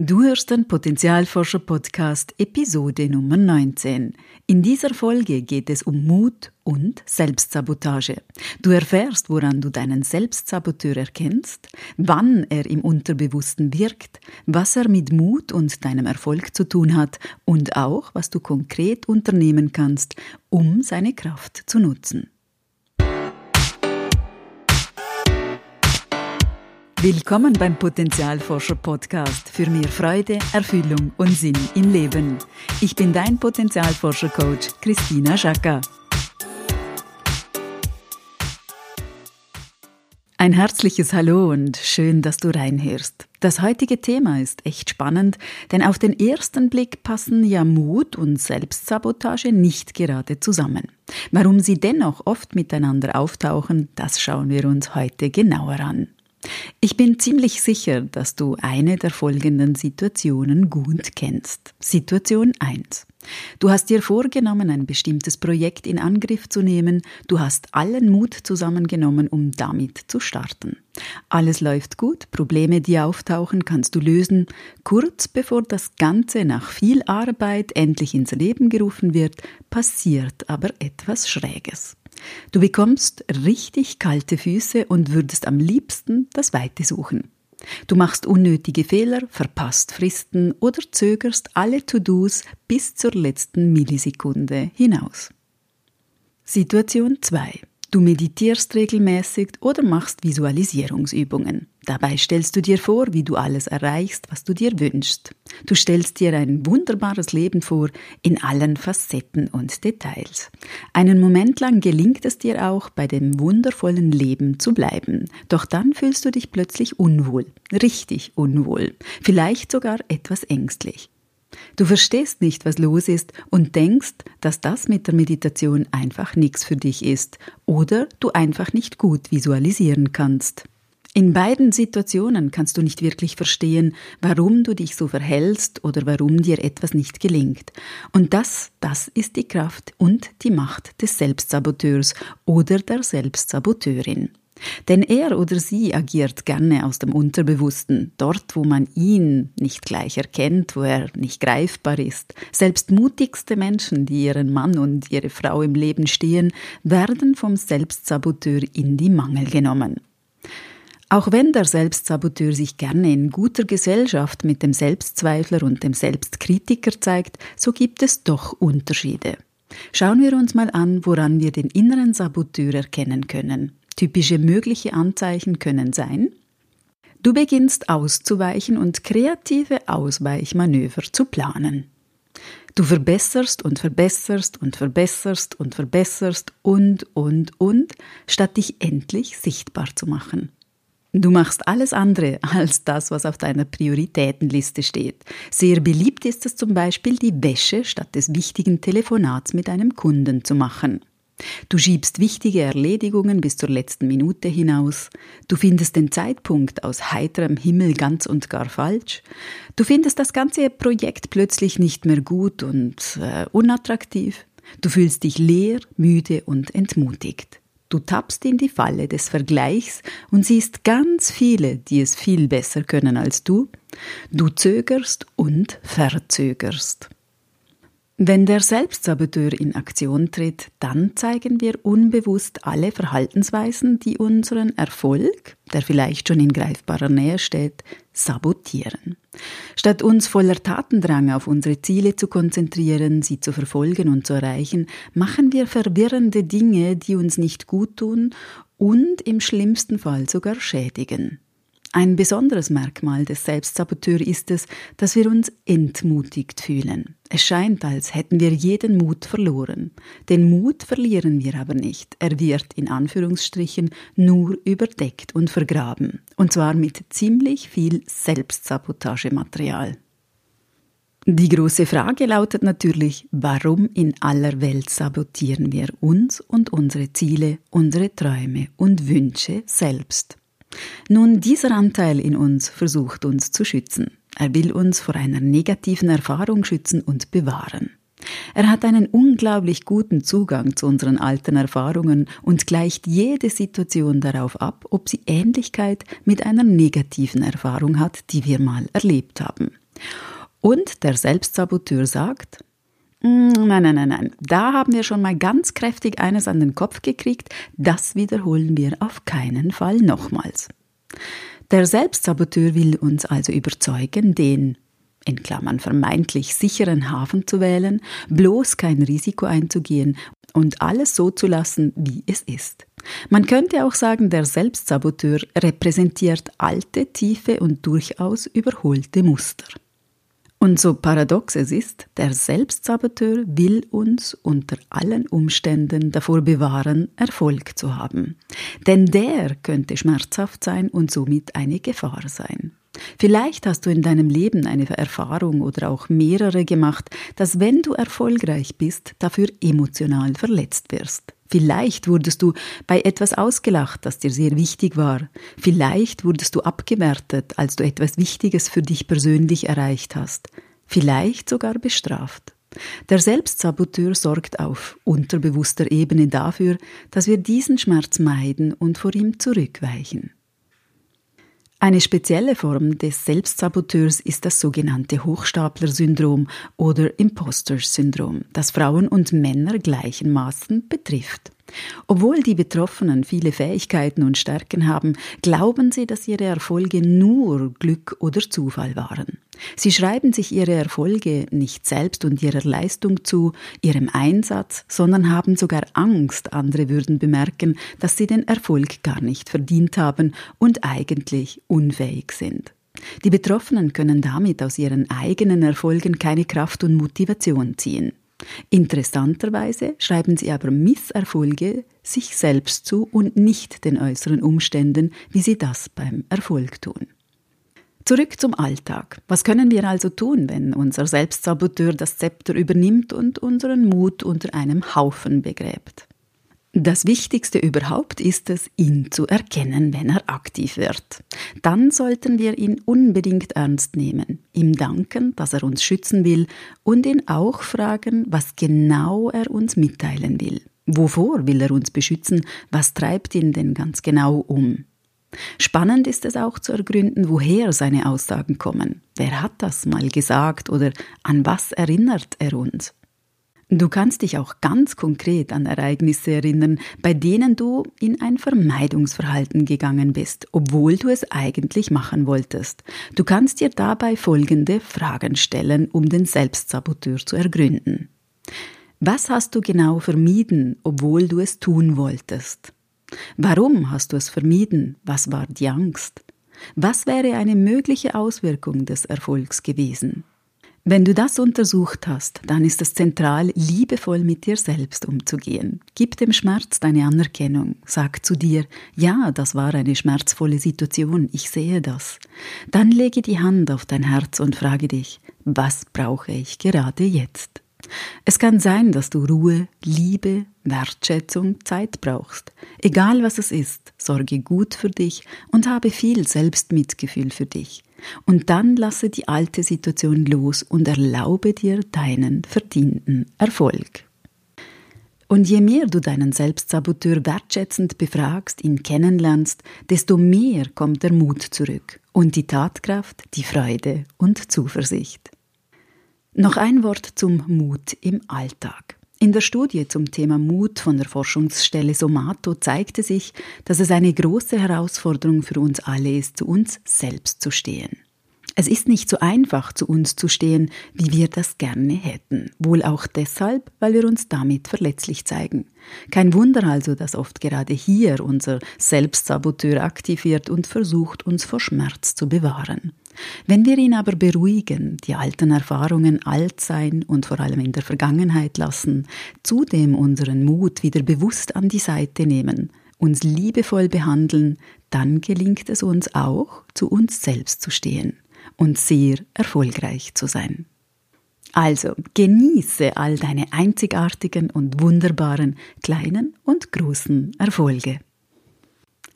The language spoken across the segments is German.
Du hörst den Potenzialforscher Podcast Episode Nummer 19. In dieser Folge geht es um Mut und Selbstsabotage. Du erfährst, woran du deinen Selbstsaboteur erkennst, wann er im Unterbewussten wirkt, was er mit Mut und deinem Erfolg zu tun hat und auch, was du konkret unternehmen kannst, um seine Kraft zu nutzen. Willkommen beim Potenzialforscher Podcast für mehr Freude, Erfüllung und Sinn im Leben. Ich bin dein Potenzialforscher Coach Christina Schaka. Ein herzliches Hallo und schön, dass du reinhörst. Das heutige Thema ist echt spannend, denn auf den ersten Blick passen ja Mut und Selbstsabotage nicht gerade zusammen. Warum sie dennoch oft miteinander auftauchen, das schauen wir uns heute genauer an. Ich bin ziemlich sicher, dass du eine der folgenden Situationen gut kennst. Situation 1. Du hast dir vorgenommen, ein bestimmtes Projekt in Angriff zu nehmen, du hast allen Mut zusammengenommen, um damit zu starten. Alles läuft gut, Probleme, die auftauchen, kannst du lösen. Kurz bevor das Ganze nach viel Arbeit endlich ins Leben gerufen wird, passiert aber etwas Schräges. Du bekommst richtig kalte Füße und würdest am liebsten das Weite suchen. Du machst unnötige Fehler, verpasst Fristen oder zögerst alle To-Dos bis zur letzten Millisekunde hinaus. Situation 2. Du meditierst regelmäßig oder machst Visualisierungsübungen. Dabei stellst du dir vor, wie du alles erreichst, was du dir wünschst. Du stellst dir ein wunderbares Leben vor in allen Facetten und Details. Einen Moment lang gelingt es dir auch, bei dem wundervollen Leben zu bleiben. Doch dann fühlst du dich plötzlich unwohl, richtig unwohl, vielleicht sogar etwas ängstlich. Du verstehst nicht, was los ist und denkst, dass das mit der Meditation einfach nichts für dich ist oder du einfach nicht gut visualisieren kannst. In beiden Situationen kannst du nicht wirklich verstehen, warum du dich so verhältst oder warum dir etwas nicht gelingt. Und das, das ist die Kraft und die Macht des Selbstsaboteurs oder der Selbstsaboteurin. Denn er oder sie agiert gerne aus dem Unterbewussten, dort wo man ihn nicht gleich erkennt, wo er nicht greifbar ist. Selbst mutigste Menschen, die ihren Mann und ihre Frau im Leben stehen, werden vom Selbstsaboteur in die Mangel genommen. Auch wenn der Selbstsaboteur sich gerne in guter Gesellschaft mit dem Selbstzweifler und dem Selbstkritiker zeigt, so gibt es doch Unterschiede. Schauen wir uns mal an, woran wir den inneren Saboteur erkennen können. Typische mögliche Anzeichen können sein, du beginnst auszuweichen und kreative Ausweichmanöver zu planen. Du verbesserst und verbesserst und verbesserst und verbesserst und, und, und, statt dich endlich sichtbar zu machen. Du machst alles andere als das, was auf deiner Prioritätenliste steht. Sehr beliebt ist es zum Beispiel, die Wäsche statt des wichtigen Telefonats mit einem Kunden zu machen. Du schiebst wichtige Erledigungen bis zur letzten Minute hinaus. Du findest den Zeitpunkt aus heiterem Himmel ganz und gar falsch. Du findest das ganze Projekt plötzlich nicht mehr gut und äh, unattraktiv. Du fühlst dich leer, müde und entmutigt. Du tappst in die Falle des Vergleichs und siehst ganz viele, die es viel besser können als du. Du zögerst und verzögerst. Wenn der Selbstsaboteur in Aktion tritt, dann zeigen wir unbewusst alle Verhaltensweisen, die unseren Erfolg, der vielleicht schon in greifbarer Nähe steht, sabotieren. Statt uns voller Tatendrang auf unsere Ziele zu konzentrieren, sie zu verfolgen und zu erreichen, machen wir verwirrende Dinge, die uns nicht gut tun und im schlimmsten Fall sogar schädigen. Ein besonderes Merkmal des Selbstsaboteurs ist es, dass wir uns entmutigt fühlen. Es scheint, als hätten wir jeden Mut verloren. Den Mut verlieren wir aber nicht. Er wird in Anführungsstrichen nur überdeckt und vergraben. Und zwar mit ziemlich viel Selbstsabotagematerial. Die große Frage lautet natürlich, warum in aller Welt sabotieren wir uns und unsere Ziele, unsere Träume und Wünsche selbst? Nun, dieser Anteil in uns versucht uns zu schützen. Er will uns vor einer negativen Erfahrung schützen und bewahren. Er hat einen unglaublich guten Zugang zu unseren alten Erfahrungen und gleicht jede Situation darauf ab, ob sie Ähnlichkeit mit einer negativen Erfahrung hat, die wir mal erlebt haben. Und der Selbstsaboteur sagt, Nein, nein, nein, nein. Da haben wir schon mal ganz kräftig eines an den Kopf gekriegt. Das wiederholen wir auf keinen Fall nochmals. Der Selbstsaboteur will uns also überzeugen, den in Klammern vermeintlich sicheren Hafen zu wählen, bloß kein Risiko einzugehen und alles so zu lassen, wie es ist. Man könnte auch sagen, der Selbstsaboteur repräsentiert alte, tiefe und durchaus überholte Muster. Und so paradox es ist, der Selbstsaboteur will uns unter allen Umständen davor bewahren, Erfolg zu haben. Denn der könnte schmerzhaft sein und somit eine Gefahr sein. Vielleicht hast du in deinem Leben eine Erfahrung oder auch mehrere gemacht, dass wenn du erfolgreich bist, dafür emotional verletzt wirst. Vielleicht wurdest du bei etwas ausgelacht, das dir sehr wichtig war. Vielleicht wurdest du abgewertet, als du etwas Wichtiges für dich persönlich erreicht hast. Vielleicht sogar bestraft. Der Selbstsaboteur sorgt auf unterbewusster Ebene dafür, dass wir diesen Schmerz meiden und vor ihm zurückweichen. Eine spezielle Form des Selbstsaboteurs ist das sogenannte Hochstapler-Syndrom oder Imposter-Syndrom, das Frauen und Männer gleichermaßen betrifft. Obwohl die Betroffenen viele Fähigkeiten und Stärken haben, glauben sie, dass ihre Erfolge nur Glück oder Zufall waren. Sie schreiben sich ihre Erfolge nicht selbst und ihrer Leistung zu, ihrem Einsatz, sondern haben sogar Angst, andere würden bemerken, dass sie den Erfolg gar nicht verdient haben und eigentlich unfähig sind. Die Betroffenen können damit aus ihren eigenen Erfolgen keine Kraft und Motivation ziehen. Interessanterweise schreiben sie aber Misserfolge sich selbst zu und nicht den äußeren Umständen, wie sie das beim Erfolg tun. Zurück zum Alltag. Was können wir also tun, wenn unser Selbstsaboteur das Zepter übernimmt und unseren Mut unter einem Haufen begräbt? Das Wichtigste überhaupt ist es, ihn zu erkennen, wenn er aktiv wird. Dann sollten wir ihn unbedingt ernst nehmen, ihm danken, dass er uns schützen will und ihn auch fragen, was genau er uns mitteilen will. Wovor will er uns beschützen? Was treibt ihn denn ganz genau um? Spannend ist es auch zu ergründen, woher seine Aussagen kommen. Wer hat das mal gesagt oder an was erinnert er uns? Du kannst dich auch ganz konkret an Ereignisse erinnern, bei denen du in ein Vermeidungsverhalten gegangen bist, obwohl du es eigentlich machen wolltest. Du kannst dir dabei folgende Fragen stellen, um den Selbstsaboteur zu ergründen. Was hast du genau vermieden, obwohl du es tun wolltest? Warum hast du es vermieden? Was war die Angst? Was wäre eine mögliche Auswirkung des Erfolgs gewesen? Wenn du das untersucht hast, dann ist es zentral, liebevoll mit dir selbst umzugehen. Gib dem Schmerz deine Anerkennung. Sag zu dir, ja, das war eine schmerzvolle Situation, ich sehe das. Dann lege die Hand auf dein Herz und frage dich, was brauche ich gerade jetzt? Es kann sein, dass du Ruhe, Liebe, Wertschätzung, Zeit brauchst. Egal was es ist, sorge gut für dich und habe viel Selbstmitgefühl für dich. Und dann lasse die alte Situation los und erlaube dir deinen verdienten Erfolg. Und je mehr du deinen Selbstsaboteur wertschätzend befragst, ihn kennenlernst, desto mehr kommt der Mut zurück und die Tatkraft, die Freude und Zuversicht. Noch ein Wort zum Mut im Alltag. In der Studie zum Thema Mut von der Forschungsstelle Somato zeigte sich, dass es eine große Herausforderung für uns alle ist, zu uns selbst zu stehen. Es ist nicht so einfach, zu uns zu stehen, wie wir das gerne hätten. Wohl auch deshalb, weil wir uns damit verletzlich zeigen. Kein Wunder also, dass oft gerade hier unser Selbstsaboteur aktiv wird und versucht, uns vor Schmerz zu bewahren. Wenn wir ihn aber beruhigen, die alten Erfahrungen alt sein und vor allem in der Vergangenheit lassen, zudem unseren Mut wieder bewusst an die Seite nehmen, uns liebevoll behandeln, dann gelingt es uns auch, zu uns selbst zu stehen und sehr erfolgreich zu sein. Also genieße all deine einzigartigen und wunderbaren kleinen und großen Erfolge.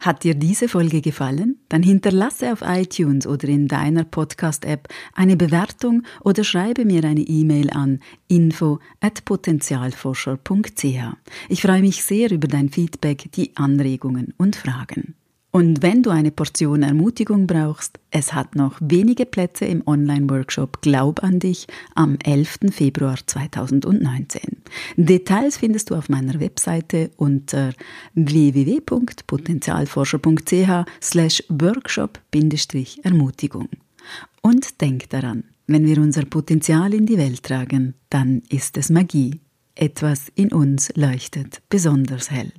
Hat dir diese Folge gefallen? Dann hinterlasse auf iTunes oder in deiner Podcast-App eine Bewertung oder schreibe mir eine E-Mail an info@potenzialforscher.ch. Ich freue mich sehr über dein Feedback, die Anregungen und Fragen. Und wenn du eine Portion Ermutigung brauchst, es hat noch wenige Plätze im Online-Workshop Glaub an dich am 11. Februar 2019. Details findest du auf meiner Webseite unter www.potenzialforscher.ch slash workshop-ermutigung. Und denk daran, wenn wir unser Potenzial in die Welt tragen, dann ist es Magie. Etwas in uns leuchtet besonders hell.